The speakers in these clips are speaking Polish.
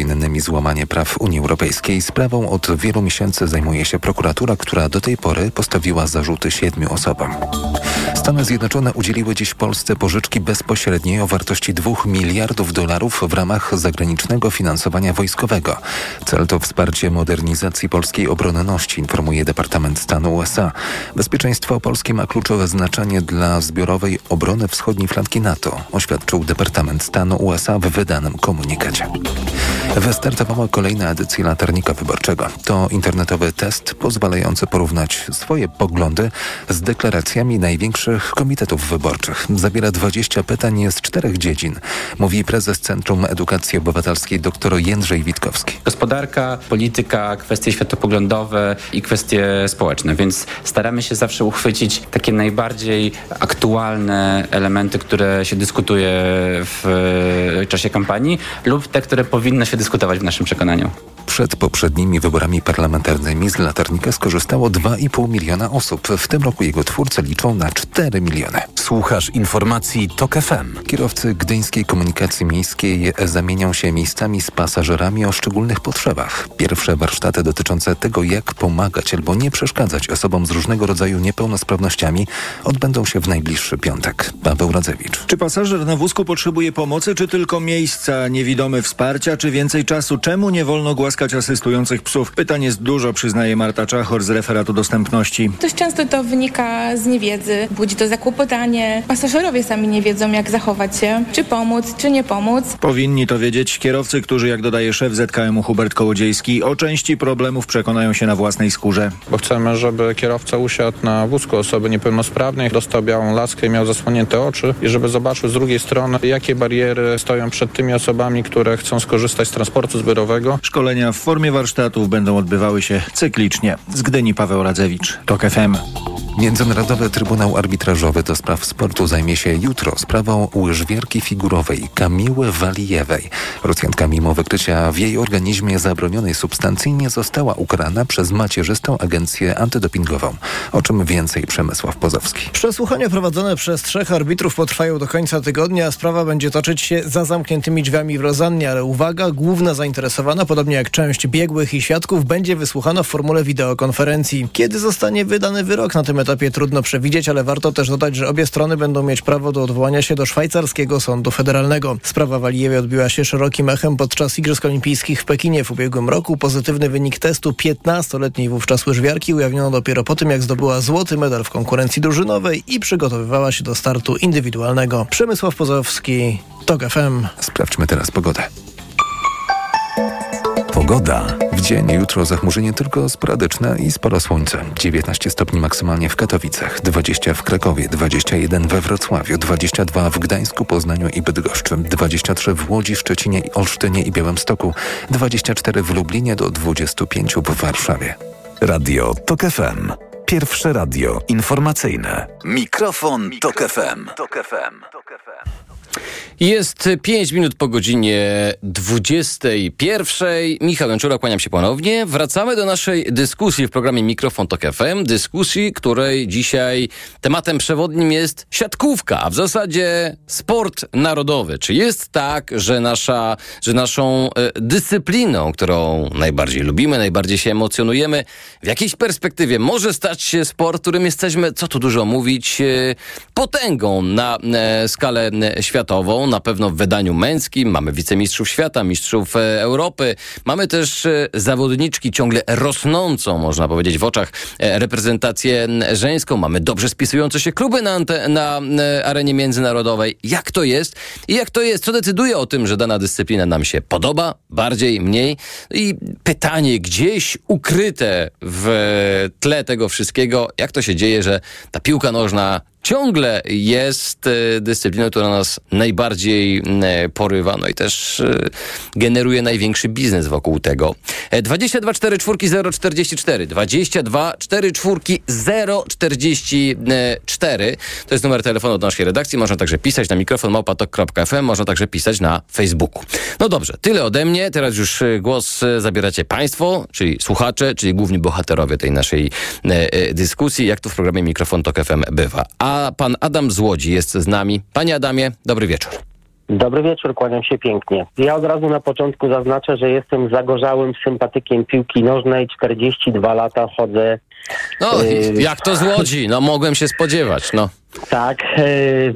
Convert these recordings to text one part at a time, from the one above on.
innymi złamanie praw Unii Europejskiej. Sprawą od wielu miesięcy zajmuje się prokuratura, która do tej pory postawiła zarzuty siedmiu osobom. Stany Zjednoczone udzieliły dziś Polsce pożyczki bezpośredniej o wartości 2 miliardów dolarów w ramach zagranicznego finansowania wojskowego. Cel to wsparcie modernizacji polskiej obronności, informuje Departament Stanu USA. Bezpieczeństwo polskie ma kluczowe znaczenie dla zbiorowej obrony wschodniej flanki NATO, oświadczył Departament Stanu USA w wydanym komunikacie. Wystartowała kolejna edycja latarnika wyborczego. To internetowy test pozwalający porównać swoje poglądy z deklaracjami największych komitetów wyborczych. Zawiera 20 pytań z czterech dziedzin, mówi prezes Centrum Edukacji Obywatelskiej dr Jędrzej Witkowski. Gospodarka, polityka, kwestie światopoglądowe i kwestie społeczne, więc staramy się zawsze uchwycić takie najbardziej aktualne elementy, które się dyskutuje w czasie kampanii lub te, które powinno się dyskutować w naszym przekonaniu. Przed poprzednimi wyborami parlamentarnymi z latarnika skorzystało 2,5 miliona osób. W tym roku jego twórcy liczą na 4 miliony. Słuchasz informacji TOK FM. Kierowcy gdyńskiej komunikacji miejskiej zamienią się miejscami z pasażerami o szczególnych potrzebach. Pierwsze warsztaty dotyczące tego, jak pomagać albo nie przeszkadzać osobom z różnego rodzaju niepełnosprawnościami odbędą się w najbliższy piątek. Paweł Radzewicz. Czy pasażer na wózku potrzebuje pomocy, czy tylko miejsca, niewidome wsparcia, czy więcej czasu? Czemu nie wolno głaskać asystujących psów? Pytań jest dużo, przyznaje Marta Czachor z referatu dostępności. Dość często to wynika z niewiedzy, budzi to zakłopotanie. Pasażerowie sami nie wiedzą, jak zachować się, czy pomóc, czy nie pomóc. Powinni to wiedzieć kierowcy, którzy, jak dodaje szef ZKM-u Hubert Kołodziejski, o części problemów przekonają się na własnej skórze. Bo chcemy, żeby kierowca usiadł na wózku osoby niepełnosprawnej, dostał białą laskę i miał zasłonięte oczy i żeby zobaczył z drugiej strony, jakie bariery stoją przed tymi osobami, które chcą skorzystać z transportu zbiorowego. Szkolenia w formie warsztatów będą odbywały się cyklicznie. Z Gdyni Paweł Radzewicz, TOK FM. Międzynarodowy Trybunał Arbitrażowy do Spraw Sportu zajmie się jutro sprawą łyżwiarki figurowej Kamiły Walijewej. Rosjanka mimo wykrycia w jej organizmie zabronionej substancji nie została ukarana przez macierzystą agencję antydopingową. O czym więcej Przemysław Pozowski. Przesłuchania prowadzone przez trzech arbitrów potrwają do końca tygodnia. Sprawa będzie toczyć się za zamkniętymi drzwiami w Rozannie, ale uwaga, główna zainteresowana, podobnie jak część biegłych i świadków, będzie wysłuchana w formule wideokonferencji. Kiedy zostanie wydany wyrok na tym etapie trudno przewidzieć, ale warto też dodać, że obie strony będą mieć prawo do odwołania się do szwajcarskiego sądu federalnego. Sprawa Walijewie odbiła się szerokim echem podczas Igrzysk Olimpijskich w Pekinie w ubiegłym roku. Pozytywny wynik testu 15-letniej wówczas łyżwiarki ujawniono dopiero po tym, jak zdobyła złoty medal w konkurencji drużynowej i przygotowywała się do startu indywidualnego. Przemysław Pozowski, TOK FM. Sprawdźmy teraz pogodę. Pogoda. W dzień jutro zachmurzenie tylko sporadyczne i sporo słońca. 19 stopni maksymalnie w Katowicach, 20 w Krakowie, 21 we Wrocławiu, 22 w Gdańsku, Poznaniu i Bydgoszczy, 23 w Łodzi, Szczecinie, Olsztynie i Białymstoku, 24 w Lublinie do 25 w Warszawie. Radio TOK FM. Pierwsze radio informacyjne. Mikrofon, Tok FM. Tok FM. Jest 5 minut po godzinie 21. Michał Janczura, kłaniam się ponownie. Wracamy do naszej dyskusji w programie Mikrofon Tok FM. Dyskusji, której dzisiaj tematem przewodnim jest siatkówka, a w zasadzie sport narodowy. Czy jest tak, że, nasza, że naszą e, dyscypliną, którą najbardziej lubimy, najbardziej się emocjonujemy, w jakiejś perspektywie może stać się sport, którym jesteśmy, co tu dużo mówić, e, potęgą na e, skalę światową, na pewno w wydaniu męskim. Mamy wicemistrzów świata, mistrzów e, Europy. Mamy też e, zawodniczki ciągle rosnącą, można powiedzieć, w oczach e, reprezentację żeńską. Mamy dobrze spisujące się kluby na, na arenie międzynarodowej. Jak to jest? I jak to jest? Co decyduje o tym, że dana dyscyplina nam się podoba? Bardziej, mniej? I pytanie gdzieś ukryte w tle tego wszystkiego, jak to się dzieje, że ta piłka nożna ciągle jest e, dyscypliną, która nas najbardziej e, porywa, no i też e, generuje największy biznes wokół tego. 22 4 4 044 22 4 4 044 to jest numer telefonu do naszej redakcji. Można także pisać na mikrofon małpatok.fm, można także pisać na Facebooku. No dobrze, tyle ode mnie. Teraz już głos zabieracie Państwo, czyli słuchacze, czyli główni bohaterowie tej naszej dyskusji, jak tu w programie Mikrofon Tok FM bywa. A pan Adam z Łodzi jest z nami. Panie Adamie, dobry wieczór. Dobry wieczór, kłaniam się pięknie. Ja od razu na początku zaznaczę, że jestem zagorzałym sympatykiem piłki nożnej. 42 lata chodzę. No, Yy. jak to z Łodzi? No, mogłem się spodziewać, no. Tak, e,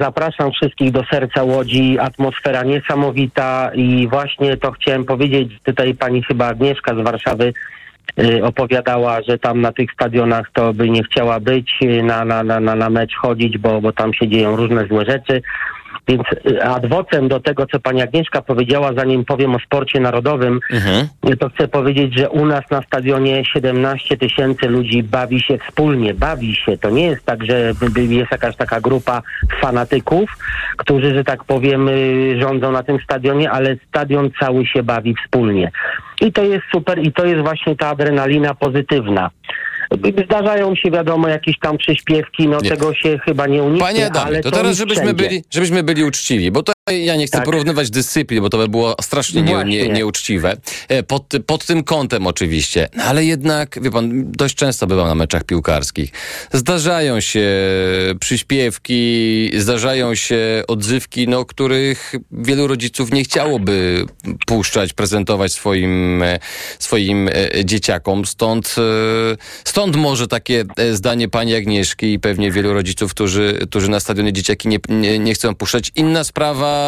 zapraszam wszystkich do serca Łodzi. Atmosfera niesamowita i właśnie to chciałem powiedzieć. Tutaj pani chyba Agnieszka z Warszawy opowiadała, że tam na tych stadionach to by nie chciała być, na, na, na, na, na mecz chodzić, bo, bo tam się dzieją różne złe rzeczy. Więc e, adwocem do tego, co pani Agnieszka powiedziała, zanim powiem o sporcie narodowym, Mhm. to chcę powiedzieć, że u nas na stadionie 17 tysięcy ludzi bawi się wspólnie. Bawi się. To nie jest tak, że jest jakaś taka grupa fanatyków, którzy, że tak powiem, y, rządzą na tym stadionie, ale stadion cały się bawi wspólnie. I to jest super i to jest właśnie ta adrenalina pozytywna. Zdarzają się, wiadomo, jakieś tam przyśpiewki, no Nie. tego się chyba nie uniknie, Panie Adamie, ale to teraz żebyśmy wszędzie. byli, żebyśmy byli uczciwi, bo to ja nie chcę Tak. porównywać dyscyplin, bo to by było strasznie nie, nie, nieuczciwe. E, Pod, pod tym kątem oczywiście. No, Ale jednak, wie pan, dość często bywam na meczach piłkarskich. Zdarzają się przyśpiewki, zdarzają się odzywki, no, których wielu rodziców nie chciałoby puszczać, prezentować swoim, e, swoim e, dzieciakom. Stąd, stąd może takie zdanie pani Agnieszki i pewnie wielu rodziców, którzy, którzy na stadionie dzieciaki nie, nie, nie chcą puszczać. Inna sprawa,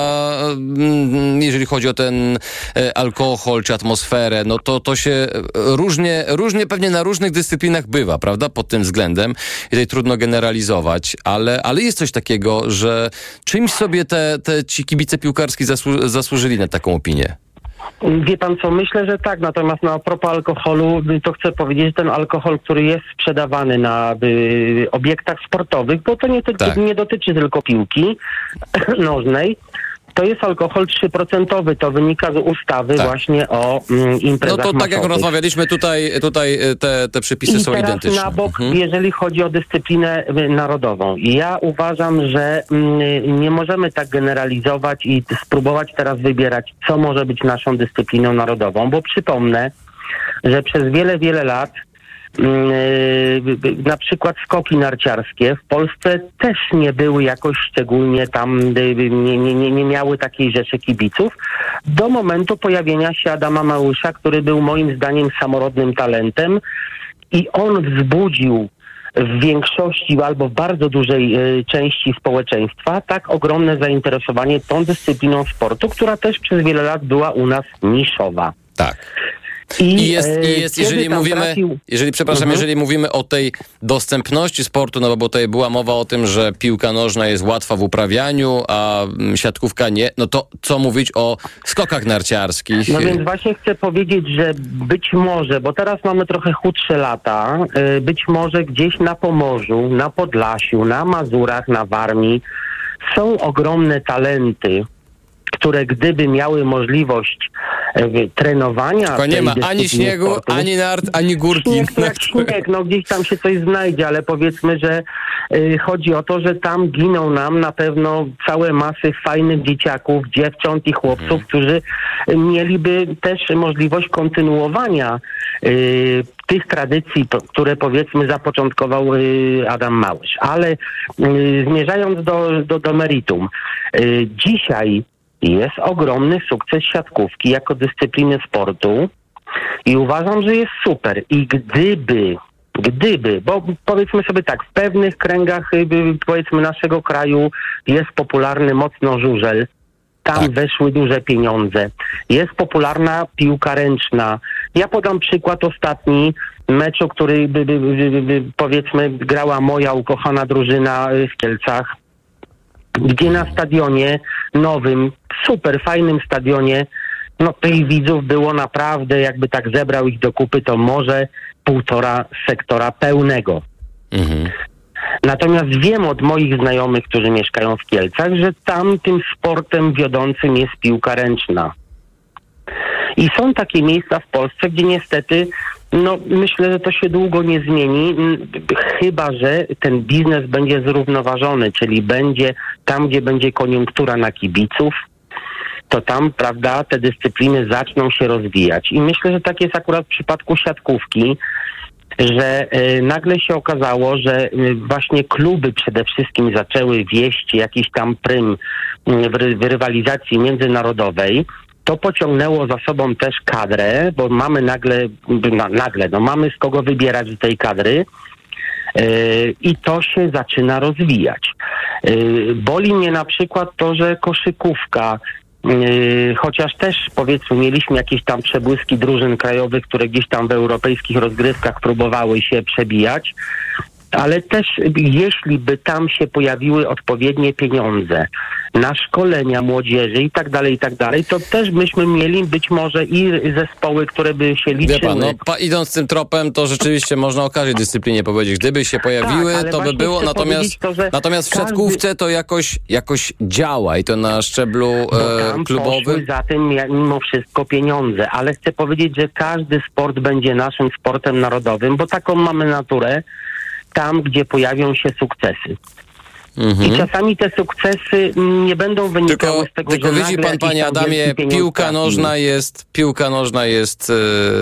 jeżeli chodzi o ten e, alkohol czy atmosferę, no to to się e, różnie, różnie pewnie na różnych dyscyplinach bywa, prawda, pod tym względem. I tutaj trudno generalizować, ale, ale jest coś takiego, że czymś sobie te, te ci kibice piłkarski zasłu, zasłużyli na taką opinię. Wie pan co, myślę, że tak, natomiast na propos alkoholu, to chcę powiedzieć, że ten alkohol, który jest sprzedawany na y, obiektach sportowych, bo to nie, Tak. nie dotyczy tylko piłki nożnej, to jest alkohol 3%, to wynika z ustawy Tak. właśnie o mm, No imprezach to tak jak masowych. rozmawialiśmy, tutaj, tutaj e, te, te przepisy I są teraz identyczne. na bok, Mhm. jeżeli chodzi o dyscyplinę y, narodową. I Ja uważam, że mm, nie możemy tak generalizować i spróbować teraz wybierać, co może być naszą dyscypliną narodową, bo przypomnę, że przez wiele, wiele lat y, na przykład skoki narciarskie w Polsce też nie były jakoś szczególnie tam, y, nie, nie, nie, nie miały takiej rzeszy kibiców, do momentu pojawienia się Adama Małysza, który był moim zdaniem samorodnym talentem i on wzbudził w większości albo w bardzo dużej y, części społeczeństwa tak ogromne zainteresowanie tą dyscypliną sportu, która też przez wiele lat była u nas niszowa. Tak. I jest, e, i jest kiedy jeżeli mówimy, trafił- jeżeli, przepraszam, Mhm. jeżeli mówimy o tej dostępności sportu, no bo tutaj była mowa o tym, że piłka nożna jest łatwa w uprawianiu, a mm, siatkówka nie, no to co mówić o skokach narciarskich? No więc właśnie chcę powiedzieć, że być może, bo teraz mamy trochę chudsze lata, y, być może gdzieś na Pomorzu, na Podlasiu, na Mazurach, na Warmii są ogromne talenty, które gdyby miały możliwość trenowania Tylko nie ma ani śniegu, sportu, ani nart, ani górki. Śnieg śnieg, no gdzieś tam się coś znajdzie, ale powiedzmy, że y, chodzi o to, że tam giną nam na pewno całe masy fajnych dzieciaków, dziewcząt i chłopców, którzy y, mieliby też możliwość kontynuowania y, tych tradycji, które powiedzmy zapoczątkował y, Adam Małysz. Ale y, zmierzając do, do, do meritum, y, dzisiaj jest ogromny sukces siatkówki jako dyscypliny sportu. I uważam, że jest super. I gdyby, gdyby, bo powiedzmy sobie tak, w pewnych kręgach y, y, powiedzmy naszego kraju jest popularny mocno żużel. Tam Tak. weszły duże pieniądze. Jest popularna piłka ręczna. Ja podam przykład ostatni meczu, który by, by, by, powiedzmy grała moja ukochana drużyna y, w Kielcach gdzie na stadionie nowym, super fajnym stadionie, no tych widzów było naprawdę, jakby tak zebrał ich do kupy, to może półtora sektora pełnego. Mhm. Natomiast wiem od moich znajomych, którzy mieszkają w Kielcach, że tam tym sportem wiodącym jest piłka ręczna. I są takie miejsca w Polsce, gdzie niestety, no myślę, że to się długo nie zmieni, m, chyba że ten biznes będzie zrównoważony, czyli będzie tam, gdzie będzie koniunktura na kibiców, to tam, prawda, te dyscypliny zaczną się rozwijać. I myślę, że tak jest akurat w przypadku siatkówki. że y, nagle się okazało, że y, właśnie kluby przede wszystkim zaczęły wieść jakiś tam prym y, w, w rywalizacji międzynarodowej. To pociągnęło za sobą też kadrę, bo mamy nagle, na, nagle, no mamy z kogo wybierać z tej kadry. Yy, I to się zaczyna rozwijać. Yy, Boli mnie na przykład to, że koszykówka, yy, chociaż też powiedzmy mieliśmy jakieś tam przebłyski drużyn krajowych, które gdzieś tam w europejskich rozgrywkach próbowały się przebijać, ale też jeśli by tam się pojawiły odpowiednie pieniądze na szkolenia młodzieży i tak dalej, i tak dalej, to też byśmy mieli być może i zespoły, które by się liczyły. Wie pan, no, pa, idąc tym tropem, to rzeczywiście można o każdej dyscyplinie powiedzieć. Gdyby się pojawiły, Tak, to by było, natomiast, to, natomiast w każdy- siatkówce to jakoś, jakoś działa i to na szczeblu e, klubowym. za tym mimo wszystko pieniądze, ale chcę powiedzieć, że każdy sport będzie naszym sportem narodowym, bo taką mamy naturę tam, gdzie pojawią się sukcesy. I czasami te sukcesy mm, nie będą wynikały Mhm. Tylko, z tego, tylko że widzi nagle pan, panie Adamie, piłka nożna jest, piłka nożna jest...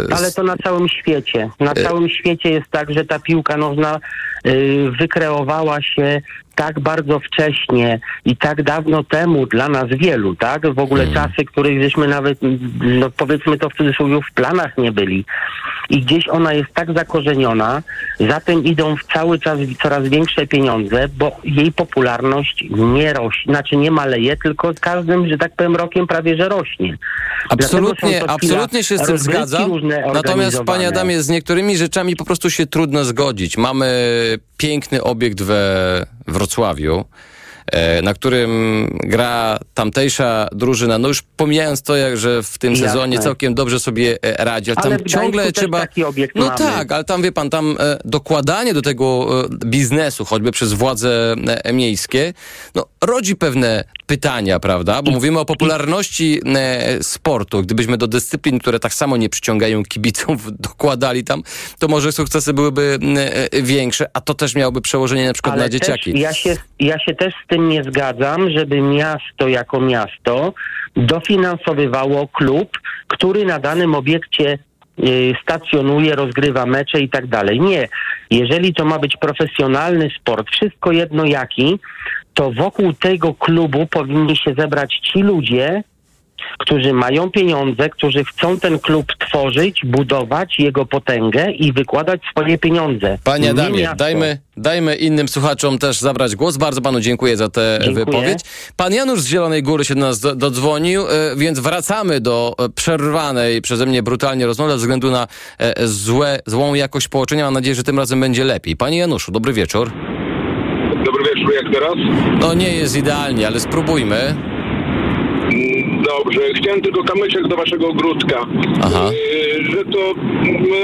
E, Ale to na całym świecie. Na E- całym świecie jest tak, że ta piłka nożna y, wykreowała się tak bardzo wcześnie i tak dawno temu dla nas wielu, tak? W ogóle Hmm. czasy, których żeśmy nawet, no powiedzmy to w cudzysłowie, w planach nie byli. I gdzieś ona jest tak zakorzeniona, za tym idą w cały czas coraz większe pieniądze, bo jej popularność nie rośnie, znaczy nie maleje, tylko z każdym, że tak powiem, rokiem prawie że rośnie. Absolutnie, absolutnie się z tym zgadzam. Natomiast, panie. Adamie, z niektórymi rzeczami po prostu się trudno zgodzić. Mamy piękny obiekt we Wrocławiu, na którym gra tamtejsza drużyna. No już pomijając to, jak, że w tym Jasne. sezonie całkiem dobrze sobie e, radzi, ale Ale tam ciągle trzeba... no mamy. tak, ale tam wie pan, tam e, dokładanie do tego e, biznesu, choćby przez władze e, miejskie, no rodzi pewne pytania, prawda? Bo mówimy o popularności e, sportu. Gdybyśmy do dyscyplin, które tak samo nie przyciągają kibiców, dokładali tam, to może sukcesy byłyby e, e, większe, a to też miałoby przełożenie na przykład Ale na dzieciaki. Ja, się, ja się też z tym nie zgadzam, żeby miasto jako miasto dofinansowywało klub, który na danym obiekcie y, stacjonuje, rozgrywa mecze i tak dalej. Nie. Jeżeli to ma być profesjonalny sport, wszystko jedno jaki, to wokół tego klubu powinni się zebrać ci ludzie, którzy mają pieniądze, którzy chcą ten klub tworzyć, budować jego potęgę i wykładać swoje pieniądze. Panie Nie Adamie, dajmy, dajmy innym słuchaczom też zabrać głos. Bardzo panu dziękuję za tę Dziękuję. wypowiedź. Pan Janusz z Zielonej Góry się do nas do, dodzwonił, e, więc wracamy do e, przerwanej przeze mnie brutalnie rozmowy ze względu na e, złe, złą jakość połączenia. Mam nadzieję, że tym razem będzie lepiej. Panie Januszu, dobry wieczór. Dobry wieczór, jak teraz? No nie jest idealnie, ale spróbujmy. Dobrze, chciałem tylko kamyczek do waszego ogródka. Aha. Yy, że to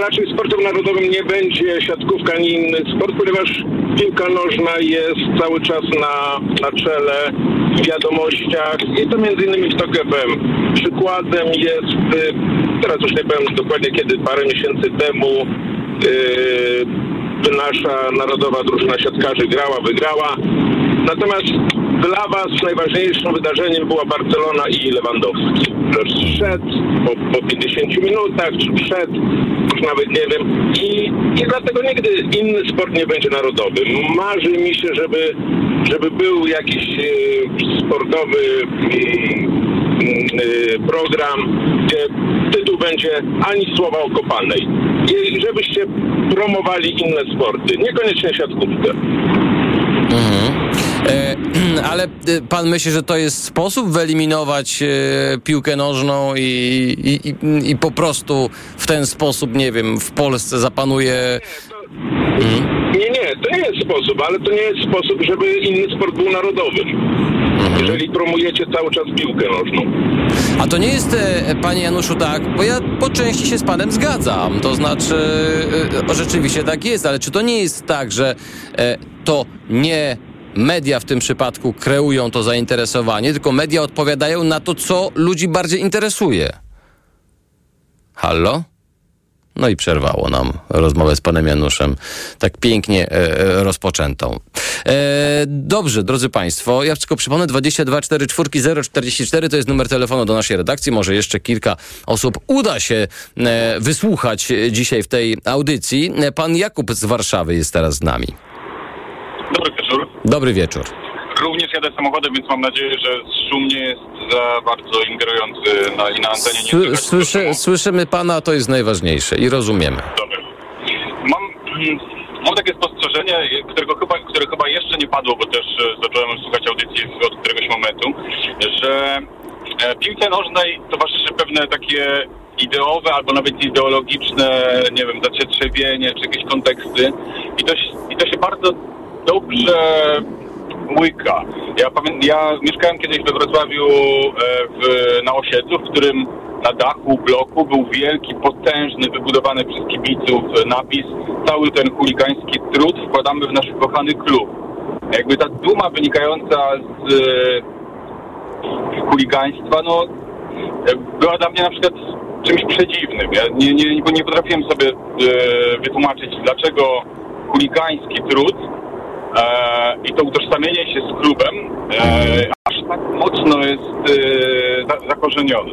raczej sportem narodowym nie będzie siatkówka ani inny sport, ponieważ piłka nożna jest cały czas na, na czele w wiadomościach i to między innymi w TOK FM. Przykładem jest, yy, teraz już nie powiem dokładnie kiedy, parę miesięcy temu yy, nasza narodowa drużyna siatkarzy grała, wygrała. Natomiast dla Was najważniejszym wydarzeniem była Barcelona i Lewandowski. Wszedł po, po 50 minutach, czy wszedł, już nawet nie wiem. I, I dlatego nigdy inny sport nie będzie narodowy. Marzy mi się, żeby, żeby był jakiś e, sportowy mm, y, program, gdzie tytuł będzie ani słowa o. I żebyście promowali inne sporty, niekoniecznie siatkówkę. E, ale e, pan myśli, że to jest sposób wyeliminować e, piłkę nożną i, i, i, i po prostu w ten sposób, nie wiem, w Polsce zapanuje... Nie, nie, to nie jest sposób, ale to nie jest sposób, żeby inny sport był narodowym. Jeżeli promujecie cały czas piłkę nożną. A to nie jest, e, panie Januszu, tak, bo ja po części się z panem zgadzam, to znaczy e, rzeczywiście tak jest, ale czy to nie jest tak, że e, to nie media w tym przypadku kreują to zainteresowanie, tylko media odpowiadają na to, co ludzi bardziej interesuje? Hallo? No i przerwało nam rozmowę z panem Januszem, tak pięknie e, e, rozpoczętą. E, dobrze, drodzy Państwo, ja tylko przypomnę 22 4 4 044 to jest numer telefonu do naszej redakcji. Może jeszcze kilka osób uda się e, wysłuchać dzisiaj w tej audycji. E, Pan Jakub z Warszawy jest teraz z nami. Dobry wieczór. Dobry wieczór. Również jadę samochodem, więc mam nadzieję, że szum nie jest za bardzo ingerujący na, i na antenie nie Sły, słyszy, słyszymy Pana, to jest najważniejsze i rozumiemy. Dobry. Mam, mam takie spostrzeżenie, którego chyba, które chyba jeszcze nie padło, bo też e, zacząłem słuchać audycji od któregoś momentu, że e, piłce nożnej towarzyszy pewne takie ideowe albo nawet ideologiczne, nie wiem, zacietrzewienie czy jakieś konteksty i to, i to się bardzo dobrze łyka. Ja, ja mieszkałem kiedyś we Wrocławiu e, w, na osiedlu, w którym na dachu bloku był wielki, potężny, wybudowany przez kibiców napis cały ten chuligański trud wkładamy w nasz kochany klub. Jakby ta duma wynikająca z e, chuligaństwa, no była dla mnie na przykład czymś przedziwnym. Ja nie, nie, nie potrafiłem sobie e, wytłumaczyć, dlaczego chuligański trud i to utożsamienie się z klubem e, aż tak mocno jest e, za, zakorzenione.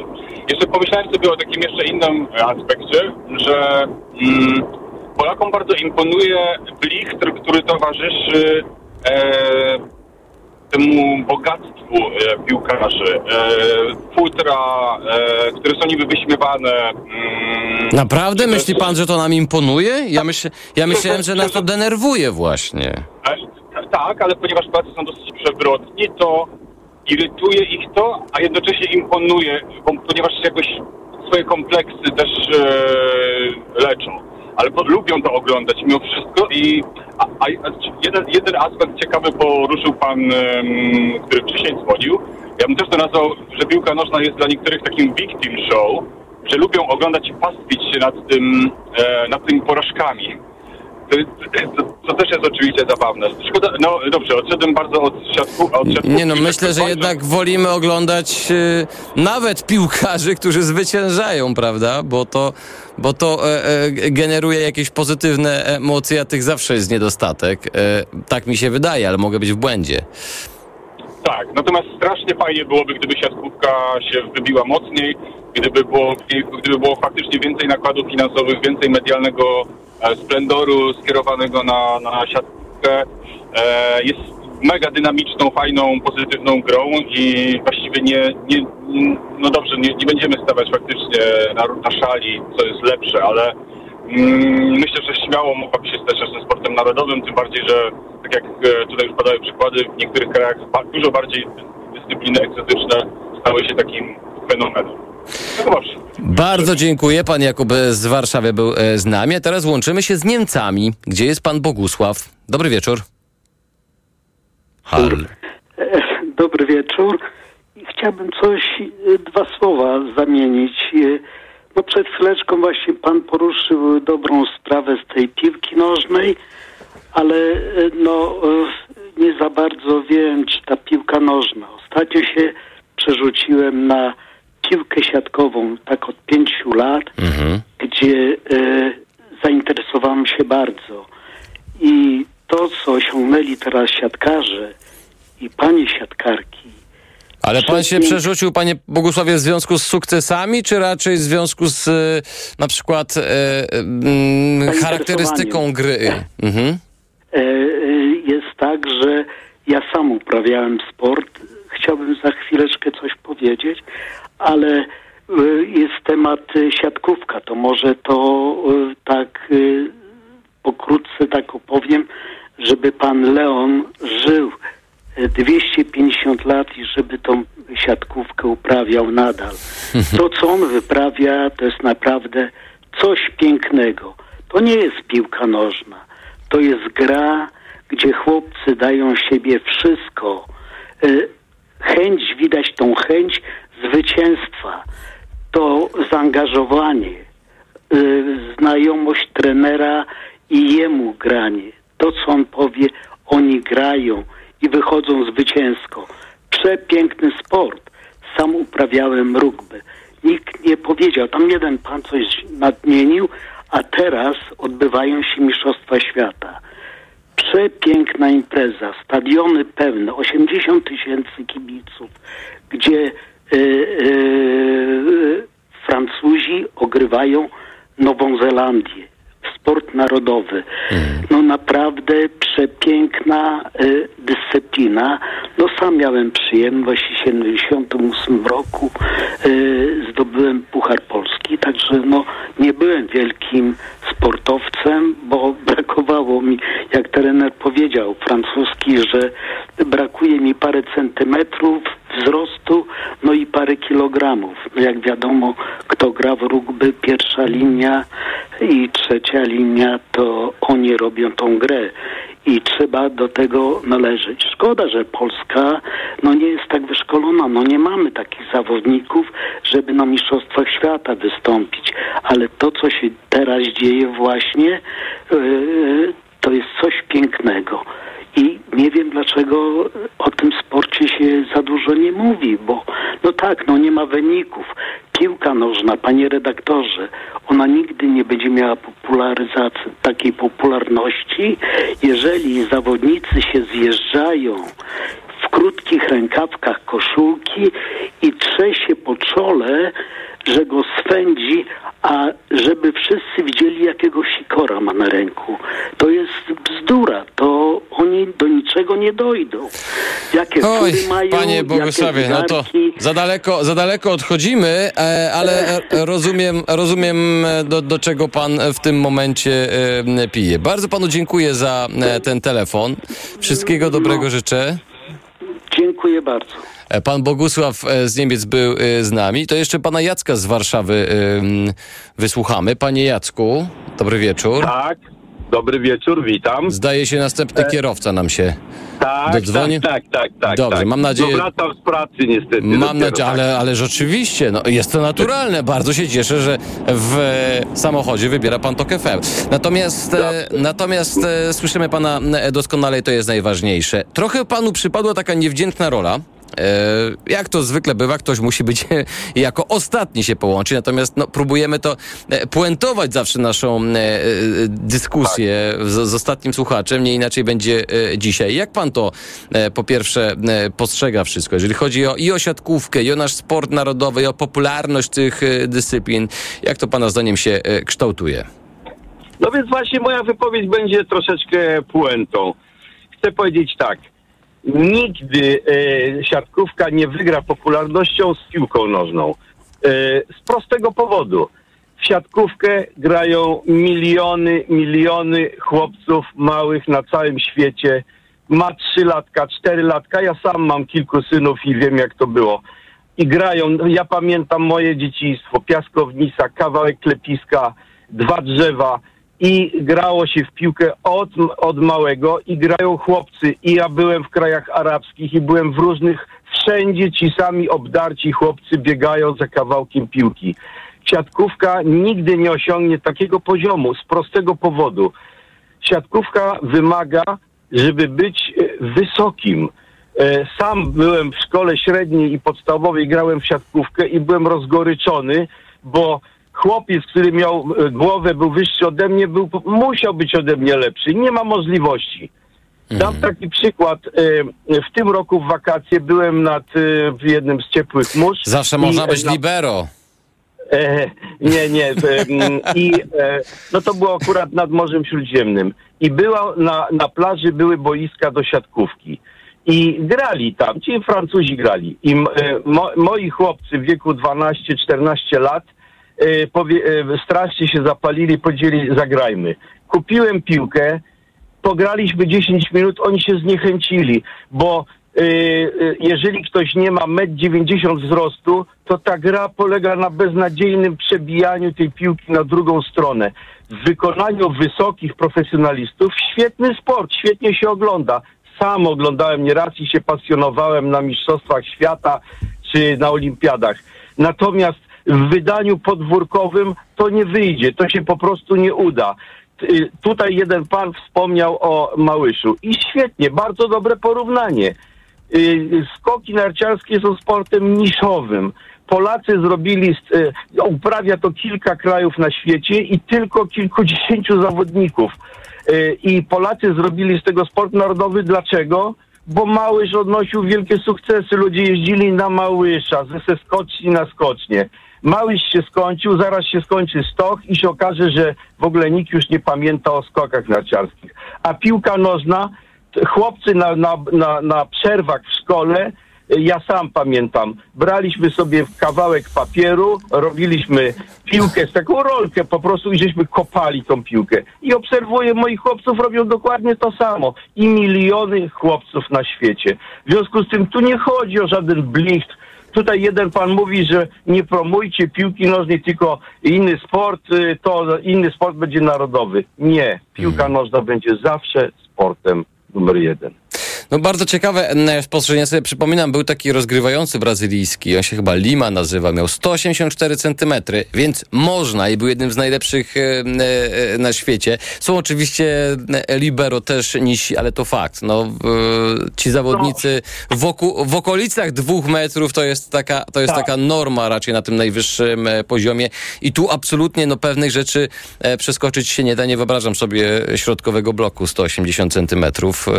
Jeszcze pomyślałem sobie o takim jeszcze innym aspekcie, że mm, Polakom bardzo imponuje blichtr, który towarzyszy e, temu bogactwu e, piłkarzy, e, futra, e, które są niby wyśmiewane. Mm, Naprawdę? Myśli Pan, że to nam imponuje? Ja, myśl, ja myślałem, że nas to denerwuje właśnie. E, Tak, ale ponieważ Polacy są dosyć przewrotni, to irytuje ich to, a jednocześnie imponuje, ponieważ jakoś swoje kompleksy też e, leczą. Ale lubią to oglądać mimo wszystko i a, a jeden, jeden aspekt ciekawy poruszył pan, em, który wcześniej dzwonił. Ja bym też to nazwał, że piłka nożna jest dla niektórych takim victim show, że lubią oglądać i pastwić się nad tym, e, nad tymi porażkami. To też jest oczywiście zabawne. Szkoda, no dobrze, odszedłem bardzo od siatku. Od. Nie no, myślę, że jednak wolimy oglądać y, nawet piłkarzy, którzy zwyciężają, prawda? Bo to, bo to e, e, generuje jakieś pozytywne emocje, a tych zawsze jest niedostatek. E, tak mi się wydaje, ale mogę być w błędzie. Tak, natomiast strasznie fajnie byłoby, gdyby siatkówka się wybiła mocniej, gdyby było, gdyby było faktycznie więcej nakładów finansowych, więcej medialnego splendoru skierowanego na, na siatkówkę. E, jest mega dynamiczną, fajną, pozytywną grą i właściwie nie, nie no dobrze, nie, nie będziemy stawiać faktycznie na, na szali, co jest lepsze, ale mm, myślę, że śmiało mogłaby się stać czasem sportem narodowym, tym bardziej, że tak jak e, tutaj już padały przykłady, w niektórych krajach dużo bardziej dyscypliny egzotyczne stały się takim fenomenem. Dobrze. Bardzo dziękuję. Pan Jakub z Warszawy był e, z nami. A teraz łączymy się z Niemcami, gdzie jest pan Bogusław. Dobry wieczór. Hal. E, Dobry wieczór. Chciałbym coś, e, dwa słowa zamienić. No przed chwileczką właśnie pan poruszył dobrą sprawę z tej piłki nożnej, ale no nie za bardzo wiem, czy ta piłka nożna. Ostatnio się przerzuciłem na piłkę siatkową, tak od pięciu lat, gdzie e, zainteresowałem się bardzo. I to, co osiągnęli teraz siatkarze i panie siatkarki, Ale pan się przerzucił, panie Bogusławie, w związku z sukcesami, czy raczej w związku z e, na przykład e, charakterystyką gry? Mhm. e, e, jest tak, że ja sam uprawiałem sport. Chciałbym za chwileczkę coś powiedzieć, ale e, jest temat e, siatkówka. To może to e, tak pokrótce tak opowiem, żeby pan Leon żył e, 250 lat i żeby tą siatkówkę uprawiał nadal. To, co on wyprawia, to jest naprawdę coś pięknego. To nie jest piłka nożna. To jest gra, gdzie chłopcy dają siebie wszystko. Chęć, widać tą chęć zwycięstwa. To zaangażowanie, e, znajomość trenera i jemu granie. To, co on powie, oni grają i wychodzą zwycięsko. Przepiękny sport. Sam uprawiałem rugby. Nikt nie powiedział, tam jeden pan coś nadmienił, a teraz odbywają się Mistrzostwa Świata. przepiękna impreza, stadiony pełne, 80 tysięcy kibiców, gdzie Francuzi ogrywają Nową Zelandię. Sport narodowy. No naprawdę przepiękna y, dyscyplina. No sam miałem przyjemność w 78 roku y, zdobyłem Puchar Polski, także no nie byłem wielkim sportowcem, bo brakowało mi, jak trener powiedział francuski, że brakuje mi parę centymetrów wzrostu, no i parę kilogramów. No jak wiadomo, kto gra w rugby, pierwsza linia i trzecia linia, to oni robią tą grę i trzeba do tego należeć. Szkoda, że Polska no nie jest tak wyszkolona, no nie mamy takich zawodników, żeby na Mistrzostwach Świata wystąpić, ale to, co się teraz dzieje właśnie, yy, to jest coś pięknego. I nie wiem dlaczego o tym sporcie się za dużo nie mówi, bo no tak, no nie ma wyników. Piłka nożna, panie redaktorze, ona nigdy nie będzie miała popularyzacji, takiej popularności, jeżeli zawodnicy się zjeżdżają w krótkich rękawkach koszulki i trze się po czole, że go swędzi, a żeby wszyscy widzieli, jakiego sikora ma na ręku. To jest bzdura. Oni do niczego nie dojdą. Jakie Oj, mają, panie Bogusławie, jakie no to za daleko, za daleko odchodzimy, e, ale rozumiem, rozumiem e, do, do czego pan w tym momencie e, pije. Bardzo panu dziękuję za ten telefon. Wszystkiego dobrego życzę. Dziękuję bardzo. Pan Bogusław z Niemiec był z nami. To jeszcze pana Jacka z Warszawy wysłuchamy. Panie Jacku, dobry wieczór. Tak, dobry wieczór, witam. Zdaje się następny kierowca nam się Tak, dodzwonił. tak, tak, tak, tak. Dobrze, tak. mam nadzieję- No, wracam z pracy niestety. Mam nadzieję, tak. ale, ale rzeczywiście, no, jest to naturalne. Bardzo się cieszę, że w e, samochodzie wybiera pan TOK FM. Natomiast, e, natomiast e, słyszymy pana e, doskonale i to jest najważniejsze. Trochę panu przypadła taka niewdzięczna rola. E, Jak to zwykle bywa, ktoś musi być jako ostatni się połączyć, natomiast no, próbujemy to e, puentować zawsze naszą e, dyskusję z, z ostatnim słuchaczem, nie inaczej będzie dzisiaj. Jak pan to po pierwsze postrzega wszystko, jeżeli chodzi o, i o siatkówkę, i o nasz sport narodowy, i o popularność tych dyscyplin, jak to pana zdaniem się kształtuje? No więc właśnie moja wypowiedź będzie troszeczkę puentą. Chcę powiedzieć tak. Nigdy e, siatkówka nie wygra popularnością z piłką nożną. E, z prostego powodu. W siatkówkę grają miliony, miliony chłopców małych na całym świecie. Ma trzy latka, cztery latka. Ja sam mam kilku synów i wiem jak to było. I grają, ja pamiętam moje dzieciństwo, piaskownica, kawałek klepiska, dwa drzewa i grało się w piłkę od, od małego i grają chłopcy. I ja byłem w krajach arabskich i byłem w różnych, wszędzie ci sami obdarci chłopcy biegają za kawałkiem piłki. Siatkówka nigdy nie osiągnie takiego poziomu z prostego powodu. Siatkówka wymaga, żeby być e, wysokim. E, Sam byłem w szkole średniej i podstawowej, grałem w siatkówkę i byłem rozgoryczony, bo chłopiec, który miał e, głowę, był wyższy ode mnie, był, musiał być ode mnie lepszy. Nie ma możliwości. Dam taki przykład. E, W tym roku w wakacje byłem nad e, w jednym z ciepłych mórz. Zawsze można być na- libero. E, nie, nie. I e, no to było akurat nad Morzem Śródziemnym. I była na, na plaży były boiska do siatkówki. I grali tam, ci Francuzi grali. I e, mo, moi chłopcy w wieku 12-14 lat strasznie się zapalili, powiedzieli zagrajmy. Kupiłem piłkę, pograliśmy 10 minut, oni się zniechęcili, bo y, y, jeżeli ktoś nie ma 1,90 m wzrostu, to ta gra polega na beznadziejnym przebijaniu tej piłki na drugą stronę. W wykonaniu wysokich profesjonalistów świetny sport, świetnie się ogląda. Sam oglądałem nieraz i się pasjonowałem na Mistrzostwach Świata czy na Olimpiadach. Natomiast w wydaniu podwórkowym to nie wyjdzie, to się po prostu nie uda. Y, Tutaj jeden pan wspomniał o Małyszu i świetnie, bardzo dobre porównanie. Y, Skoki narciarskie są sportem niszowym. Polacy zrobili, y, uprawia to kilka krajów na świecie i tylko kilkudziesięciu zawodników. I Polacy zrobili z tego sport narodowy. Dlaczego? Bo Małysz odnosił wielkie sukcesy. Ludzie jeździli na Małysza, ze skoczni na skocznie. Małysz się skończył, zaraz się skończy stok i się okaże, że w ogóle nikt już nie pamięta o skokach narciarskich. A piłka nożna, chłopcy na, na, na, na przerwach w szkole, y, ja sam pamiętam, braliśmy sobie kawałek papieru, robiliśmy piłkę z taką rolkę po prostu i żeśmy kopali tą piłkę. I obserwuję, moich chłopców robią dokładnie to samo. I miliony chłopców na świecie. W związku z tym tu nie chodzi o żaden blicht, Tutaj jeden pan mówi, że nie promujcie piłki nożnej, tylko inny sport, y, to inny sport będzie narodowy. Nie. Piłka nożna będzie zawsze sportem numer jeden. No bardzo ciekawe e, spostrzeżenie. sobie przypominam, był taki rozgrywający brazylijski, on się chyba Lima nazywa, miał 184 centymetry, więc można i był jednym z najlepszych e, e, na świecie. Są oczywiście e, libero też nisi, ale to fakt. No, e, ci zawodnicy wokół, w okolicach dwóch metrów to jest taka, to jest Tak. taka norma raczej na tym najwyższym e, poziomie i tu absolutnie no, pewnych rzeczy e, przeskoczyć się nie da. Nie wyobrażam sobie środkowego bloku 180 centymetrów, e,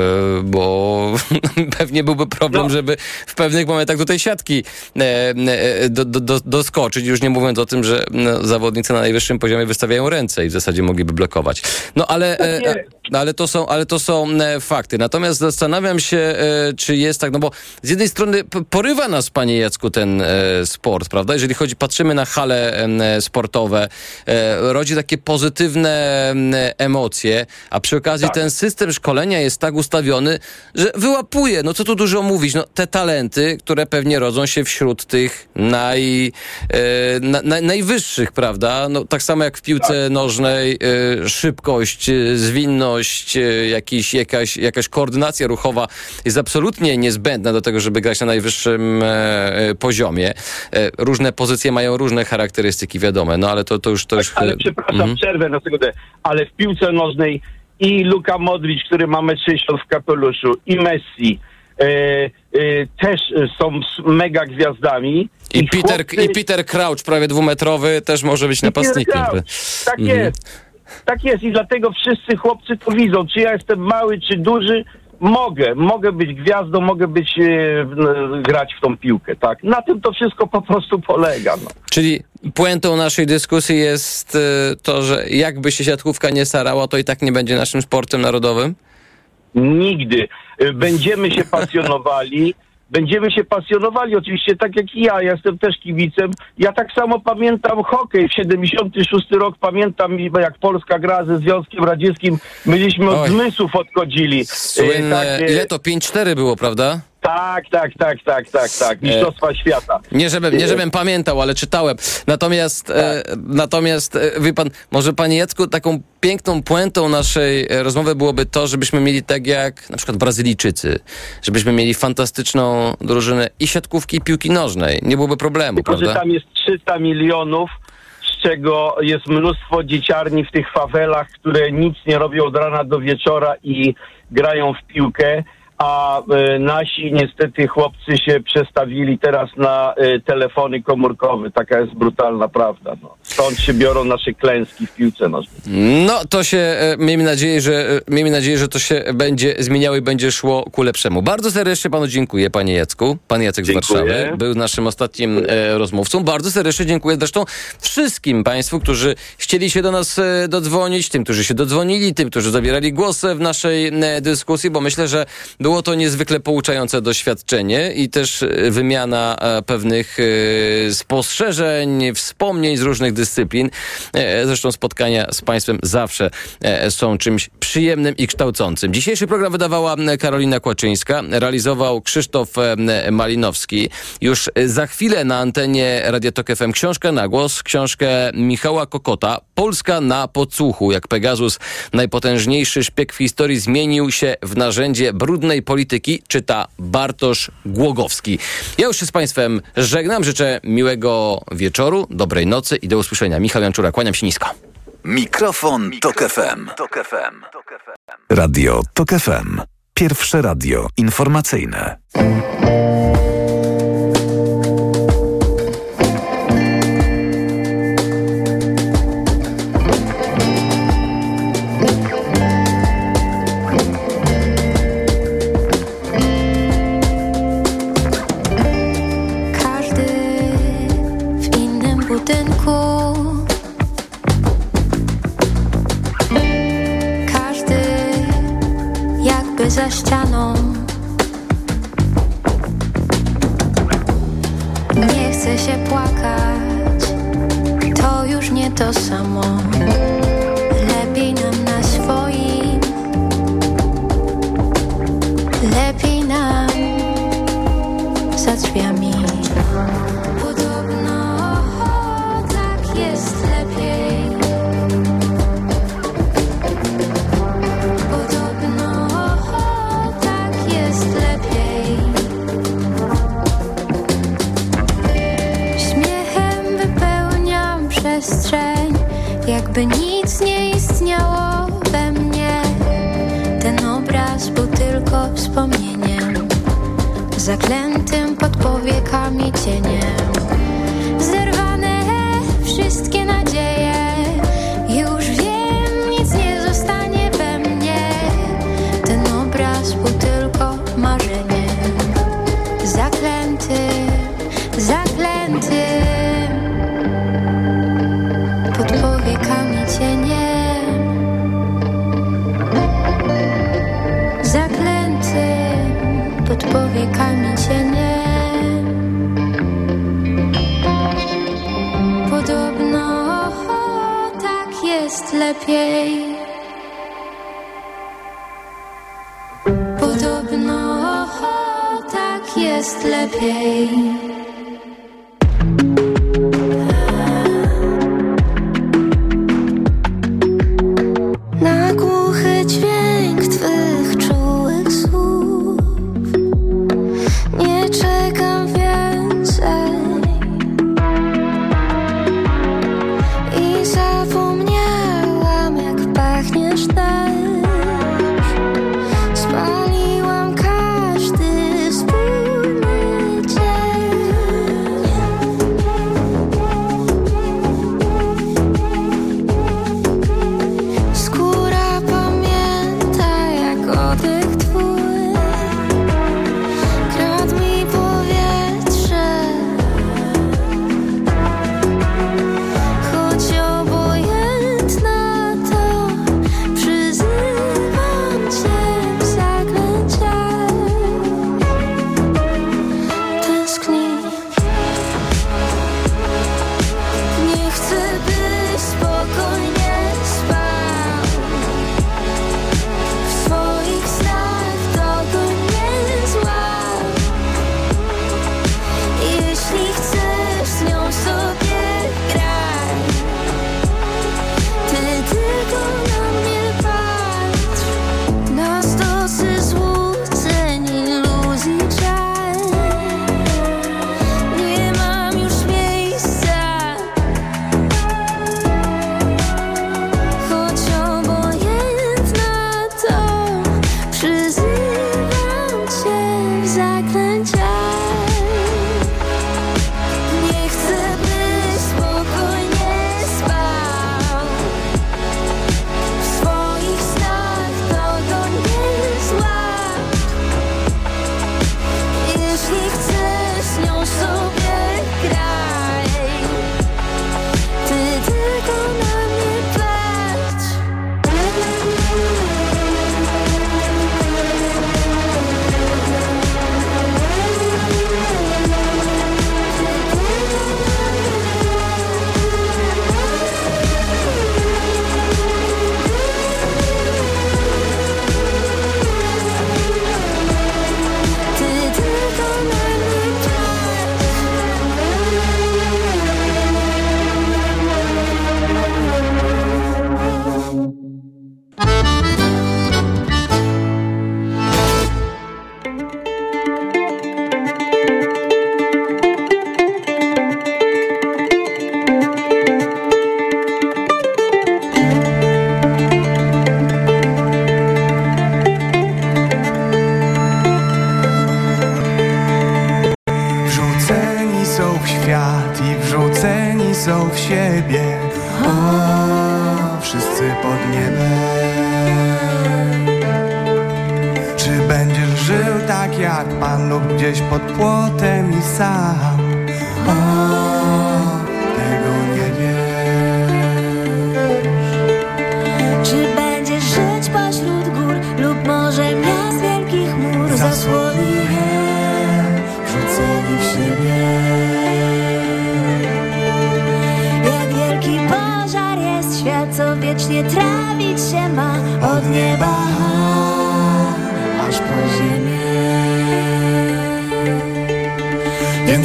bo pewnie byłby problem, No. żeby w pewnych momentach do tej siatki e, e, do, do, do, doskoczyć, już nie mówiąc o tym, że no, zawodnicy na najwyższym poziomie wystawiają ręce i w zasadzie mogliby blokować. No ale, e, Tak no, ale to są, ale to są fakty. Natomiast zastanawiam się, czy jest tak, no bo z jednej strony porywa nas, panie Jacku, ten sport, prawda? Jeżeli chodzi, patrzymy na hale sportowe, rodzi takie pozytywne em, emocje, a przy okazji ten system szkolenia jest tak ustawiony, że wyłapuje, no co tu dużo mówić, no te talenty, które pewnie rodzą się wśród tych naj, e, na, na, najwyższych, prawda? No tak samo jak w piłce nożnej, e, szybkość, e, zwinność, e, jakiś, jakaś, jakaś koordynacja ruchowa jest absolutnie niezbędna do tego, żeby grać na najwyższym e, poziomie. E, różne pozycje mają różne charakterystyki, wiadome, no ale to, to już... To już Ale przepraszam, mhm. przerwę na sekundę. Ale w piłce nożnej i Luka Modric, który ma 60 w kapeluszu, i Messi e, e, też są mega gwiazdami. I Peter, chłopcy- I Peter Crouch, prawie dwumetrowy, też może być I napastnikiem. Tak Mhm. jest. Tak jest i dlatego wszyscy chłopcy to widzą. Czy ja jestem mały, czy duży, mogę. Mogę być gwiazdą, mogę być, e, n- grać w tą piłkę, tak? Na tym to wszystko po prostu polega, no. Czyli puentą naszej dyskusji jest e, to, że jakby się siatkówka nie starała, to i tak nie będzie naszym sportem narodowym? Nigdy. Y, Będziemy się pasjonowali. Będziemy się pasjonowali, oczywiście tak jak i ja, ja jestem też kibicem. Ja tak samo pamiętam hokej. W 76 rok pamiętam, jak Polska gra ze Związkiem Radzieckim. Myśmy od Oj. zmysłów odchodzili. Y, Słynne, tak, ile to? 5-4 było, prawda? Tak, tak, tak, tak, tak, tak. Mistrzostwa świata. Nie żebym, nie żebym pamiętał, ale czytałem. Natomiast, e, natomiast e, wie pan, może panie Jacku, taką piękną puentą naszej e, rozmowy byłoby to, żebyśmy mieli tak jak na przykład Brazylijczycy, żebyśmy mieli fantastyczną drużynę i siatkówki, i piłki nożnej. Nie byłoby problemu, Tylko, że prawda? tam jest 300 milionów, z czego jest mnóstwo dzieciarni w tych fawelach, które nic nie robią od rana do wieczora i grają w piłkę. A e, nasi niestety chłopcy się przestawili teraz na e, telefony komórkowe. Taka jest brutalna prawda. No. Stąd się biorą nasze klęski w piłce nożnej. No, to się, e, miejmy nadzieję, że, e, miejmy nadzieję, że to się będzie zmieniało i będzie szło ku lepszemu. Bardzo serdecznie panu dziękuję, panie Jacku. Pan Jacek Dziękuję. z Warszawy był naszym ostatnim e, rozmówcą. Bardzo serdecznie dziękuję zresztą wszystkim państwu, którzy chcieli się do nas dodzwonić, tym, którzy się dodzwonili, tym, którzy zabierali głos w naszej dyskusji, bo myślę, że było to niezwykle pouczające doświadczenie i też wymiana pewnych spostrzeżeń, wspomnień z różnych dyscyplin. E, Zresztą spotkania z Państwem zawsze e, są czymś przyjemnym i kształcącym. Dzisiejszy program wydawała Karolina Kłaczyńska, realizował Krzysztof e, Malinowski. Już e, za chwilę na antenie Radio Tok FM książkę na głos, książkę Michała Kokota, Polska na podsłuchu. Jak Pegasus, najpotężniejszy szpieg w historii, zmienił się w narzędzie brudnej polityki, czyta Bartosz Głogowski. Ja już się z Państwem żegnam, życzę miłego wieczoru, dobrej nocy i do usłyszenia. Michał Janczura, kłaniam się nisko. Mikrofon, Tok FM. Radio Tok FM. Pierwsze radio informacyjne. za ścianą. Nie chcę się płakać, to już nie to samo. Lepiej nam na swoim, lepiej nam za drzwiami. by nic nie istniało we mnie. Ten obraz był tylko wspomnieniem Zaklętym pod powiekami cieniem. Zerwa jest lepiej. Na głuchy dźwięk.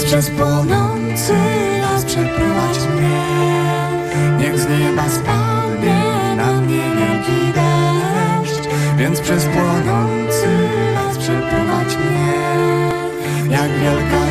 Przez płonący las przeprowadź mnie, niech z nieba spadnie na mnie wielki deszcz. Więc przez płonący las przeprowadź mnie, jak wielka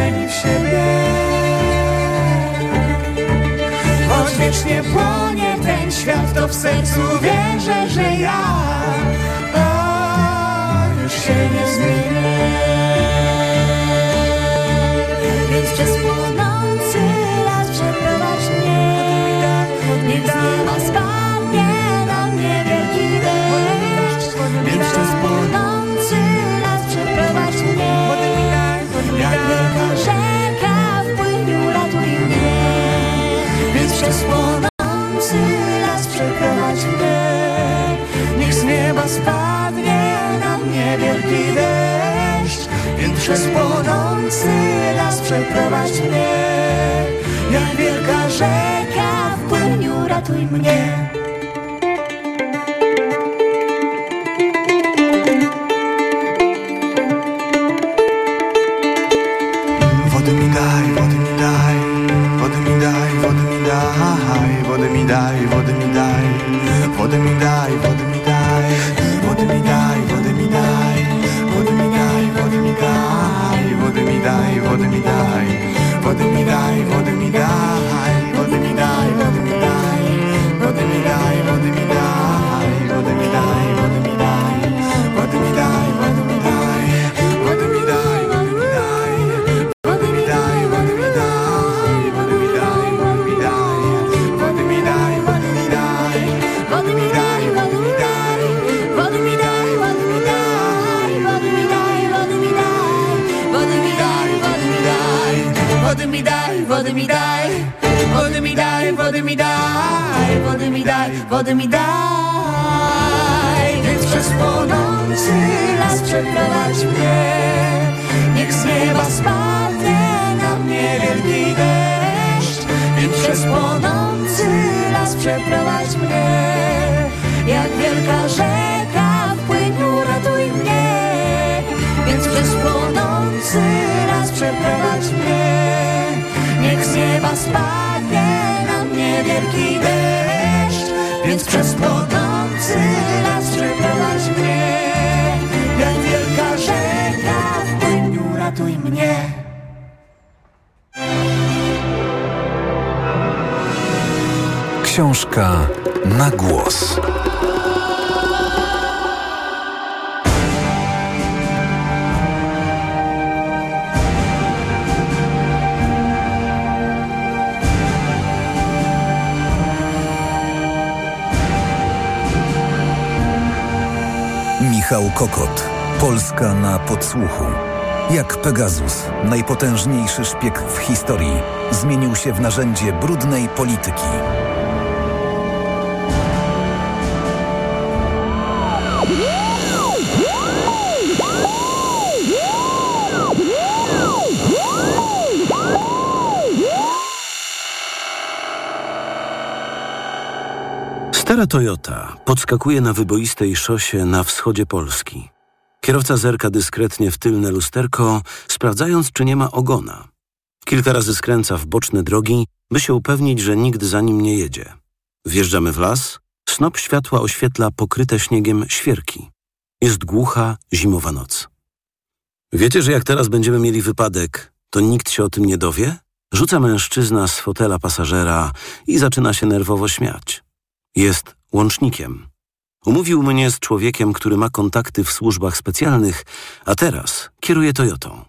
Rzuceni w siebie. Choć wiecznie płonie ten świat, to w sercu wierzę, że ja o, już się nie zmienię. Więc przez płonący las przeprowadź mnie Niech z nieba spadnie wielki deszcz Więc przez płonący las przeprowadź mnie. Jak wielka rzeka w płyniu ratuj mnie ratuj mnie. Książka na głos. Michał Kokot. Polska na podsłuchu. Jak Pegasus, najpotężniejszy szpieg w historii, zmienił się w narzędzie brudnej polityki. Stara Toyota podskakuje na wyboistej szosie na wschodzie Polski. Kierowca zerka dyskretnie w tylne lusterko, sprawdzając, czy nie ma ogona. Kilka razy skręca w boczne drogi, by się upewnić, że nikt za nim nie jedzie. Wjeżdżamy w las, snop światła oświetla pokryte śniegiem świerki. Jest głucha, zimowa noc. Wiecie, że jak teraz będziemy mieli wypadek, to nikt się o tym nie dowie? Rzuca mężczyzna z fotela pasażera i zaczyna się nerwowo śmiać. Jest łącznikiem. Umówił mnie z człowiekiem, który ma kontakty w służbach specjalnych, a teraz kieruje Toyotą.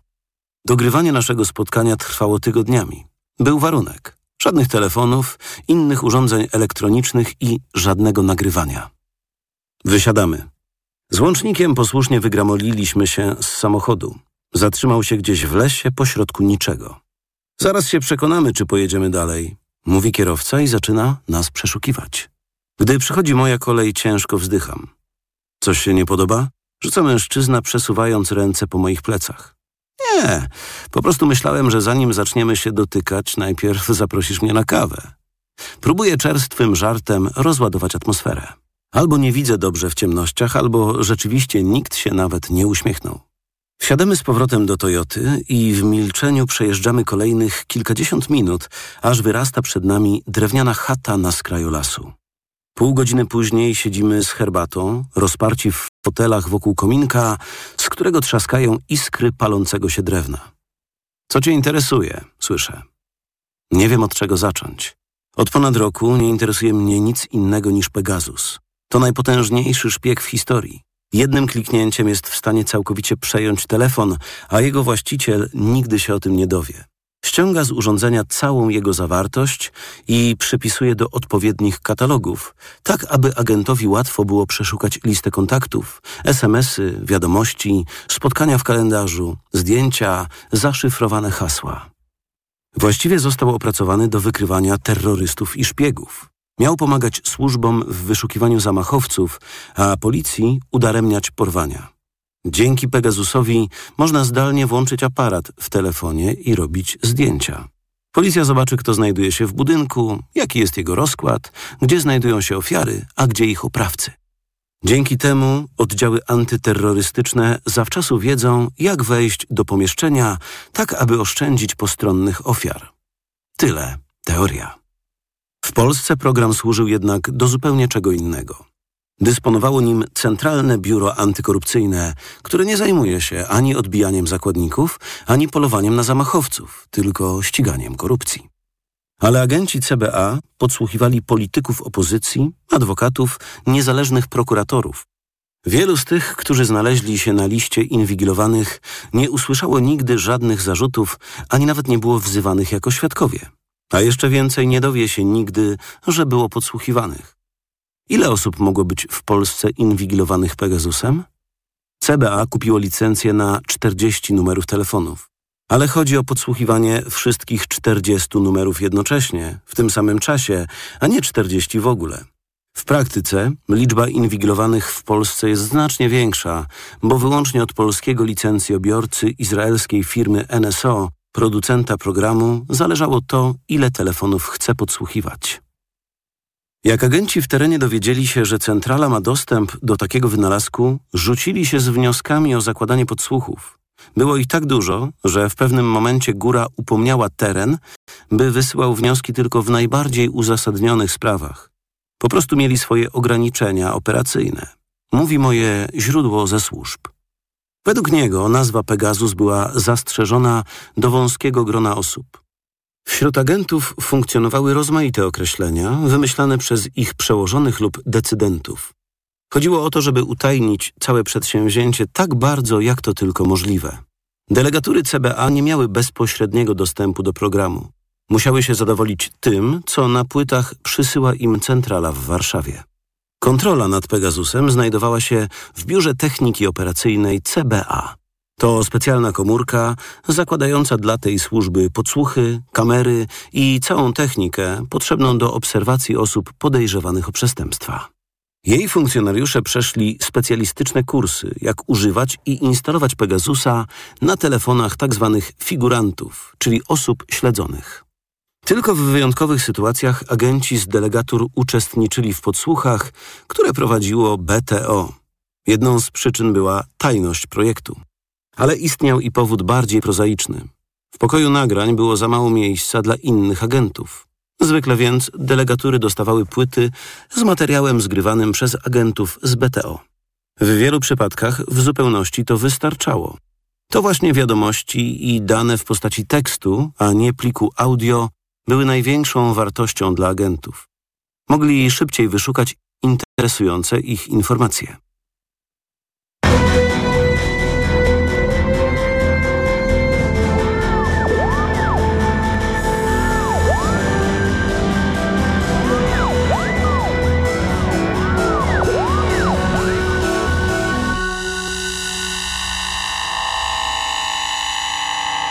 Dogrywanie naszego spotkania trwało tygodniami. Był warunek. Żadnych telefonów, innych urządzeń elektronicznych i żadnego nagrywania. Wysiadamy. Z łącznikiem posłusznie wygramoliliśmy się z samochodu. Zatrzymał się gdzieś w lesie pośrodku niczego. Zaraz się przekonamy, czy pojedziemy dalej, mówi kierowca i zaczyna nas przeszukiwać. Gdy przychodzi moja kolej, ciężko wzdycham. Coś się nie podoba? Rzuca mężczyzna, przesuwając ręce po moich plecach. Nie, po prostu myślałem, że zanim zaczniemy się dotykać, najpierw zaprosisz mnie na kawę. Próbuję czerstwym żartem rozładować atmosferę. Albo nie widzę dobrze w ciemnościach, albo rzeczywiście nikt się nawet nie uśmiechnął. Wsiadamy z powrotem do Toyoty i w milczeniu przejeżdżamy kolejnych kilkadziesiąt minut, aż wyrasta przed nami drewniana chata na skraju lasu. Pół godziny później siedzimy z herbatą, rozparci w fotelach wokół kominka, z którego trzaskają iskry palącego się drewna. Co cię interesuje? Słyszę. Nie wiem od czego zacząć. Od ponad roku nie interesuje mnie nic innego niż Pegasus. To najpotężniejszy szpieg w historii. Jednym kliknięciem jest w stanie całkowicie przejąć telefon, a jego właściciel nigdy się o tym nie dowie. Ściąga z urządzenia całą jego zawartość i przypisuje do odpowiednich katalogów, tak aby agentowi łatwo było przeszukać listę kontaktów, SMS-y, wiadomości, spotkania w kalendarzu, zdjęcia, zaszyfrowane hasła. Właściwie został opracowany do wykrywania terrorystów i szpiegów. Miał pomagać służbom w wyszukiwaniu zamachowców, a policji udaremniać porwania. Dzięki Pegasusowi można zdalnie włączyć aparat w telefonie i robić zdjęcia. Policja zobaczy, kto znajduje się w budynku, jaki jest jego rozkład, gdzie znajdują się ofiary, a gdzie ich oprawcy. Dzięki temu oddziały antyterrorystyczne zawczasu wiedzą, jak wejść do pomieszczenia, tak aby oszczędzić postronnych ofiar. Tyle teoria. W Polsce program służył jednak do zupełnie czego innego. Dysponowało nim Centralne Biuro Antykorupcyjne, które nie zajmuje się ani odbijaniem zakładników, ani polowaniem na zamachowców, tylko ściganiem korupcji. Ale agenci CBA podsłuchiwali polityków opozycji, adwokatów, niezależnych prokuratorów. Wielu z tych, którzy znaleźli się na liście inwigilowanych, nie usłyszało nigdy żadnych zarzutów, ani nawet nie było wzywanych jako świadkowie. A jeszcze więcej nie dowie się nigdy, że było podsłuchiwanych. Ile osób mogło być w Polsce inwigilowanych Pegasusem? CBA kupiło licencję na 40 numerów telefonów. Ale chodzi o podsłuchiwanie wszystkich 40 numerów jednocześnie, w tym samym czasie, a nie 40 w ogóle. W praktyce liczba inwigilowanych w Polsce jest znacznie większa, bo wyłącznie od polskiego licencjobiorcy izraelskiej firmy NSO, producenta programu, zależało to, ile telefonów chce podsłuchiwać. Jak agenci w terenie dowiedzieli się, że centrala ma dostęp do takiego wynalazku, rzucili się z wnioskami o zakładanie podsłuchów. Było ich tak dużo, że w pewnym momencie góra upomniała teren, by wysyłał wnioski tylko w najbardziej uzasadnionych sprawach. Po prostu mieli swoje ograniczenia operacyjne. Mówi moje źródło ze służb. Według niego nazwa Pegasus była zastrzeżona do wąskiego grona osób. Wśród agentów funkcjonowały rozmaite określenia, wymyślane przez ich przełożonych lub decydentów. Chodziło o to, żeby utajnić całe przedsięwzięcie tak bardzo, jak to tylko możliwe. Delegatury CBA nie miały bezpośredniego dostępu do programu. Musiały się zadowolić tym, co na płytach przysyła im centrala w Warszawie. Kontrola nad Pegasusem znajdowała się w Biurze Techniki Operacyjnej CBA. To specjalna komórka zakładająca dla tej służby podsłuchy, kamery i całą technikę potrzebną do obserwacji osób podejrzewanych o przestępstwa. Jej funkcjonariusze przeszli specjalistyczne kursy, jak używać i instalować Pegasusa na telefonach tzw. figurantów, czyli osób śledzonych. Tylko w wyjątkowych sytuacjach agenci z delegatur uczestniczyli w podsłuchach, które prowadziło BTO. Jedną z przyczyn była tajność projektu. Ale istniał i powód bardziej prozaiczny. W pokoju nagrań było za mało miejsca dla innych agentów. Zwykle więc delegatury dostawały płyty z materiałem zgrywanym przez agentów z BTO. W wielu przypadkach w zupełności to wystarczało. To właśnie wiadomości i dane w postaci tekstu, a nie pliku audio, były największą wartością dla agentów. Mogli szybciej wyszukać interesujące ich informacje.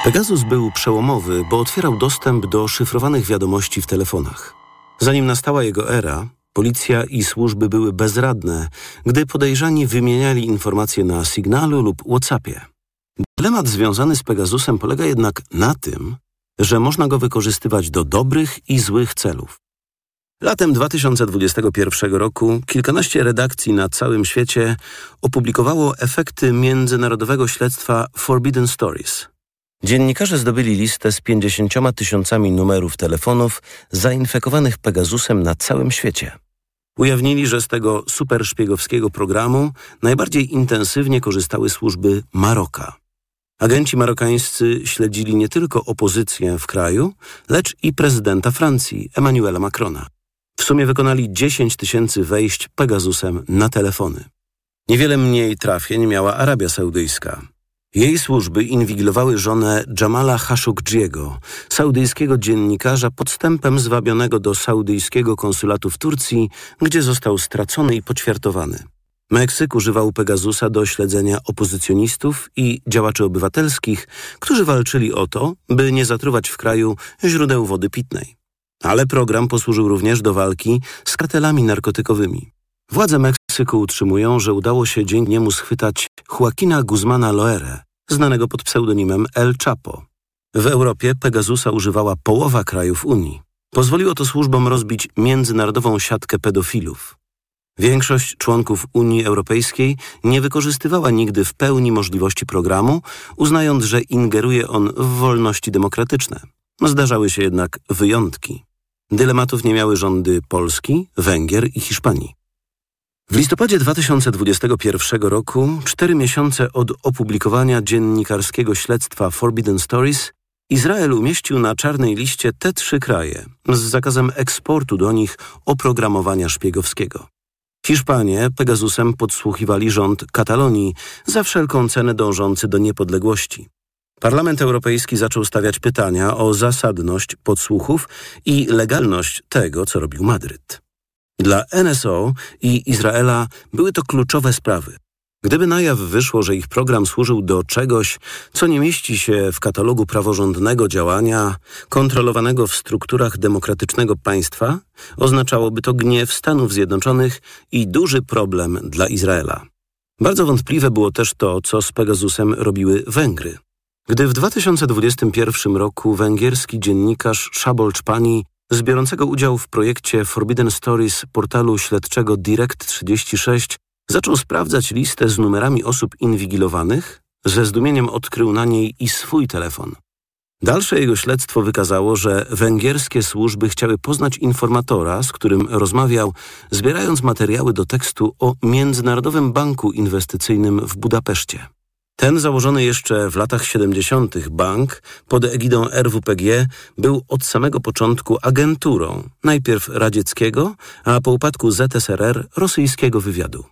Pegasus był przełomowy, bo otwierał dostęp do szyfrowanych wiadomości w telefonach. Zanim nastała jego era, policja i służby były bezradne, gdy podejrzani wymieniali informacje na Signalu lub WhatsAppie. Dylemat związany z Pegasusem polega jednak na tym, że można go wykorzystywać do dobrych i złych celów. Latem 2021 roku kilkanaście redakcji na całym świecie opublikowało efekty międzynarodowego śledztwa Forbidden Stories. Dziennikarze zdobyli listę z 50 tysiącami numerów telefonów zainfekowanych Pegasusem na całym świecie. Ujawnili, że z tego superszpiegowskiego programu najbardziej intensywnie korzystały służby Maroka. Agenci marokańscy śledzili nie tylko opozycję w kraju, lecz i prezydenta Francji, Emmanuela Macrona. W sumie wykonali 10 tysięcy wejść Pegasusem na telefony. Niewiele mniej trafień miała Arabia Saudyjska. Jej służby inwigilowały żonę Jamala Khashoggiego, saudyjskiego dziennikarza podstępem zwabionego do saudyjskiego konsulatu w Turcji, gdzie został stracony i poćwiartowany. Meksyk używał Pegasusa do śledzenia opozycjonistów i działaczy obywatelskich, którzy walczyli o to, by nie zatruwać w kraju źródeł wody pitnej. Ale program posłużył również do walki z kartelami narkotykowymi. Władze Meksyku utrzymują, że udało się dzięki niemu schwytać Joaquina Guzmana Loere, znanego pod pseudonimem El Chapo. W Europie Pegasusa używała połowa krajów Unii. Pozwoliło to służbom rozbić międzynarodową siatkę pedofilów. Większość członków Unii Europejskiej nie wykorzystywała nigdy w pełni możliwości programu, uznając, że ingeruje on w wolności demokratyczne. Zdarzały się jednak wyjątki. Dylematów nie miały rządy Polski, Węgier i Hiszpanii. W listopadzie 2021 roku, cztery miesiące od opublikowania dziennikarskiego śledztwa Forbidden Stories, Izrael umieścił na czarnej liście te trzy kraje z zakazem eksportu do nich oprogramowania szpiegowskiego. Hiszpanie Pegasusem podsłuchiwali rząd Katalonii za wszelką cenę dążący do niepodległości. Parlament Europejski zaczął stawiać pytania o zasadność podsłuchów i legalność tego, co robił Madryt. Dla NSO i Izraela były to kluczowe sprawy. Gdyby na jaw wyszło, że ich program służył do czegoś, co nie mieści się w katalogu praworządnego działania kontrolowanego w strukturach demokratycznego państwa, oznaczałoby to gniew Stanów Zjednoczonych i duży problem dla Izraela. Bardzo wątpliwe było też to, co z Pegasusem robiły Węgry. Gdy w 2021 roku węgierski dziennikarz Szabol Czpani z biorącego udział w projekcie Forbidden Stories portalu śledczego Direct36 zaczął sprawdzać listę z numerami osób inwigilowanych, ze zdumieniem odkrył na niej i swój telefon. Dalsze jego śledztwo wykazało, że węgierskie służby chciały poznać informatora, z którym rozmawiał, zbierając materiały do tekstu o Międzynarodowym Banku Inwestycyjnym w Budapeszcie. Ten założony jeszcze w latach 70. bank pod egidą RWPG był od samego początku agenturą, najpierw radzieckiego, a po upadku ZSRR rosyjskiego wywiadu.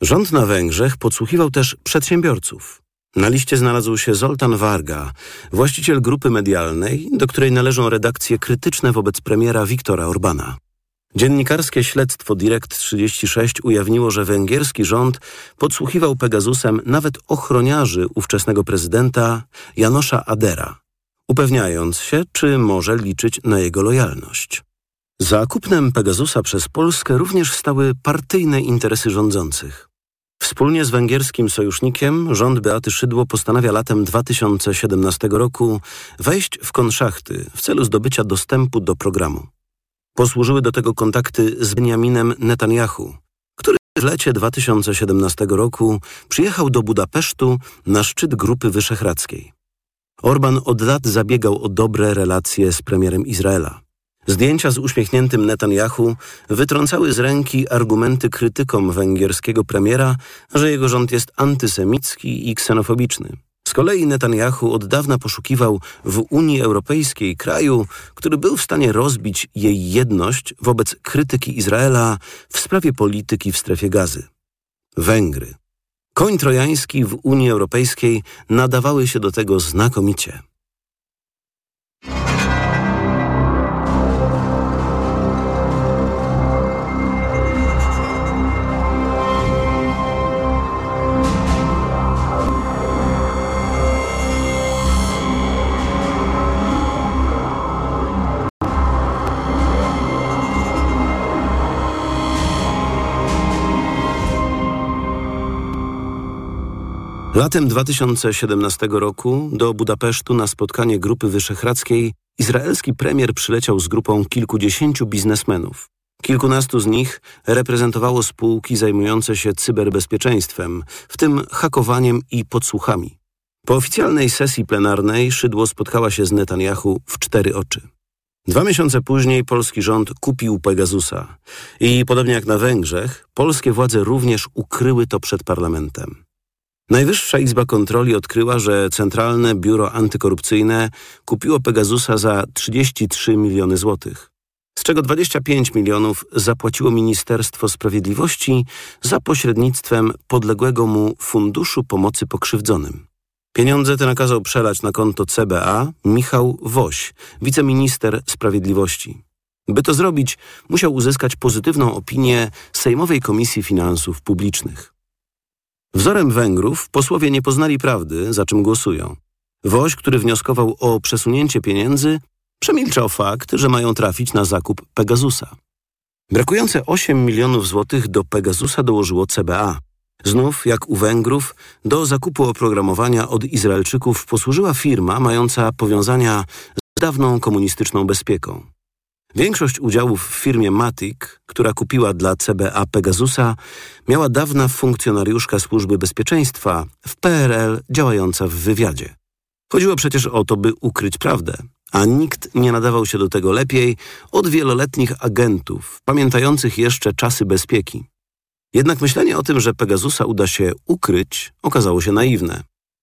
Rząd na Węgrzech podsłuchiwał też przedsiębiorców. Na liście znalazł się Zoltan Varga, właściciel grupy medialnej, do której należą redakcje krytyczne wobec premiera Viktora Orbana. Dziennikarskie śledztwo Direct36 ujawniło, że węgierski rząd podsłuchiwał Pegasusem nawet ochroniarzy ówczesnego prezydenta Janosza Adera, upewniając się, czy może liczyć na jego lojalność. Za kupnem Pegasusa przez Polskę również stały partyjne interesy rządzących. Wspólnie z węgierskim sojusznikiem rząd Beaty Szydło postanawia latem 2017 roku wejść w konszachty w celu zdobycia dostępu do programu. Posłużyły do tego kontakty z Benjaminem Netanyahu, który w lecie 2017 roku przyjechał do Budapesztu na szczyt Grupy Wyszehradzkiej. Orban od lat zabiegał o dobre relacje z premierem Izraela. Zdjęcia z uśmiechniętym Netanyahu wytrącały z ręki argumenty krytykom węgierskiego premiera, że jego rząd jest antysemicki i ksenofobiczny. Kolei Netanyahu od dawna poszukiwał w Unii Europejskiej kraju, który był w stanie rozbić jej jedność wobec krytyki Izraela w sprawie polityki w strefie gazy. Węgry. Koń trojański w Unii Europejskiej nadawały się do tego znakomicie. Latem 2017 roku do Budapesztu na spotkanie Grupy Wyszehradzkiej izraelski premier przyleciał z grupą kilkudziesięciu biznesmenów. Kilkunastu z nich reprezentowało spółki zajmujące się cyberbezpieczeństwem, w tym hakowaniem i podsłuchami. Po oficjalnej sesji plenarnej Szydło spotkała się z Netanyahu w cztery oczy. Dwa miesiące później polski rząd kupił Pegasusa i podobnie jak na Węgrzech, polskie władze również ukryły to przed parlamentem. Najwyższa Izba Kontroli odkryła, że Centralne Biuro Antykorupcyjne kupiło Pegasusa za 33 miliony złotych, z czego 25 milionów zapłaciło Ministerstwo Sprawiedliwości za pośrednictwem podległego mu Funduszu Pomocy Pokrzywdzonym. Pieniądze te nakazał przelać na konto CBA Michał Woś, wiceminister sprawiedliwości. By to zrobić, musiał uzyskać pozytywną opinię Sejmowej Komisji Finansów Publicznych. Wzorem Węgrów posłowie nie poznali prawdy, za czym głosują. Woś, który wnioskował o przesunięcie pieniędzy, przemilczał fakt, że mają trafić na zakup Pegasusa. Brakujące 8 milionów złotych do Pegasusa dołożyło CBA. Znów, jak u Węgrów, do zakupu oprogramowania od Izraelczyków posłużyła firma mająca powiązania z dawną komunistyczną bezpieką. Większość udziałów w firmie Matic, która kupiła dla CBA Pegasusa, miała dawna funkcjonariuszka służby bezpieczeństwa w PRL działająca w wywiadzie. Chodziło przecież o to, by ukryć prawdę, a nikt nie nadawał się do tego lepiej od wieloletnich agentów, pamiętających jeszcze czasy bezpieki. Jednak myślenie o tym, że Pegasusa uda się ukryć, okazało się naiwne.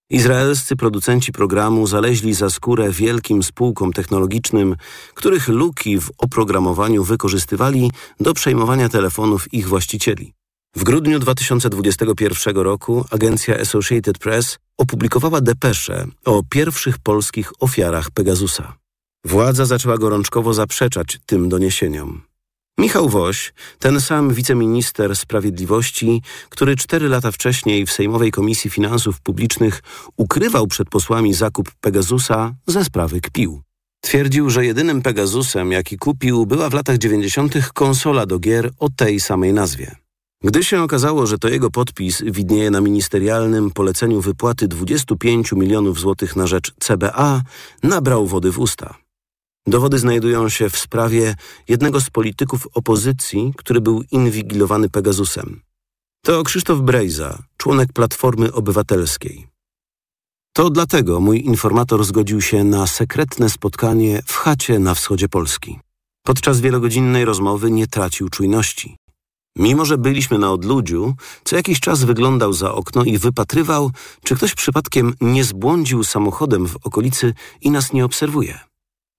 Izraelscy producenci programu zaleźli za skórę wielkim spółkom technologicznym, których luki w oprogramowaniu wykorzystywali do przejmowania telefonów ich właścicieli. W grudniu 2021 roku agencja Associated Press opublikowała depeszę o pierwszych polskich ofiarach Pegasusa. Władza zaczęła gorączkowo zaprzeczać tym doniesieniom. Michał Woś, ten sam wiceminister sprawiedliwości, który cztery lata wcześniej w Sejmowej Komisji Finansów Publicznych ukrywał przed posłami zakup Pegasusa, ze sprawy kpił. Twierdził, że jedynym Pegasusem, jaki kupił, była w latach 90. konsola do gier o tej samej nazwie. Gdy się okazało, że to jego podpis widnieje na ministerialnym poleceniu wypłaty 25 milionów złotych na rzecz CBA, nabrał wody w usta. Dowody znajdują się w sprawie jednego z polityków opozycji, który był inwigilowany Pegasusem. To Krzysztof Brejza, członek Platformy Obywatelskiej. To dlatego mój informator zgodził się na sekretne spotkanie w chacie na wschodzie Polski. Podczas wielogodzinnej rozmowy nie tracił czujności. Mimo, że byliśmy na odludziu, co jakiś czas wyglądał za okno i wypatrywał, czy ktoś przypadkiem nie zbłądził samochodem w okolicy i nas nie obserwuje.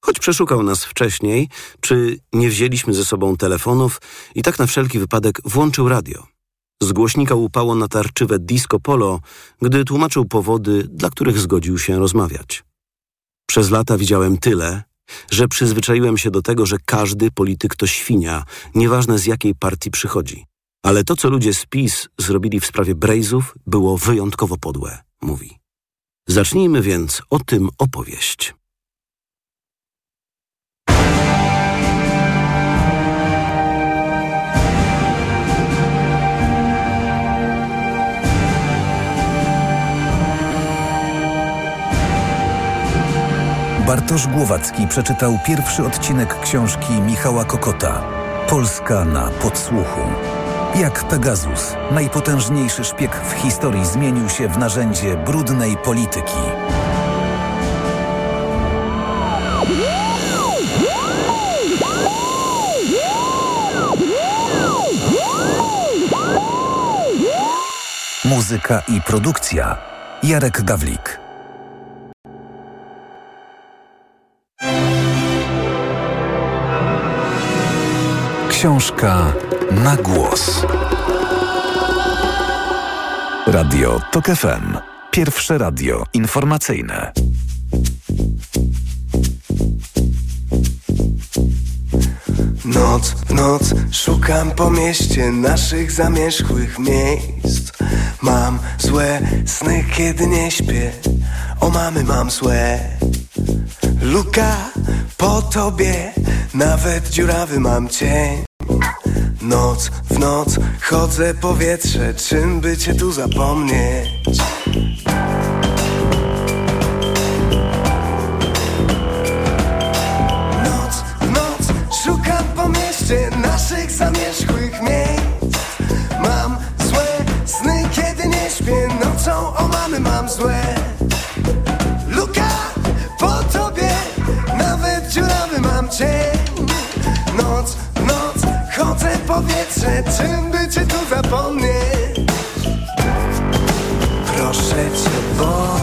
Choć przeszukał nas wcześniej, czy nie wzięliśmy ze sobą telefonów i tak na wszelki wypadek włączył radio. Z głośnika upało natarczywe disco polo, gdy tłumaczył powody, dla których zgodził się rozmawiać. Przez lata widziałem tyle, że przyzwyczaiłem się do tego, że każdy polityk to świnia, nieważne z jakiej partii przychodzi. Ale to, co ludzie z PiS zrobili w sprawie Brejzów, było wyjątkowo podłe, mówi. Zacznijmy więc o tym opowieść. Bartosz Głowacki przeczytał pierwszy odcinek książki Michała Kokota Polska na podsłuchu. Jak Pegasus, najpotężniejszy szpieg w historii, zmienił się w narzędzie brudnej polityki. Muzyka i produkcja Jarek Gawlik Książka na głos. Radio TOK FM. Pierwsze radio informacyjne. Noc w noc szukam po mieście naszych zamierzchłych miejsc Mam złe sny, kiedy nie śpię O mamy mam złe Luka po tobie Nawet dziurawy mam cień Noc w noc chodzę powietrze Czym by cię tu zapomnieć? Powietrze Czym by cię tu zapomnieć? Proszę cię, bo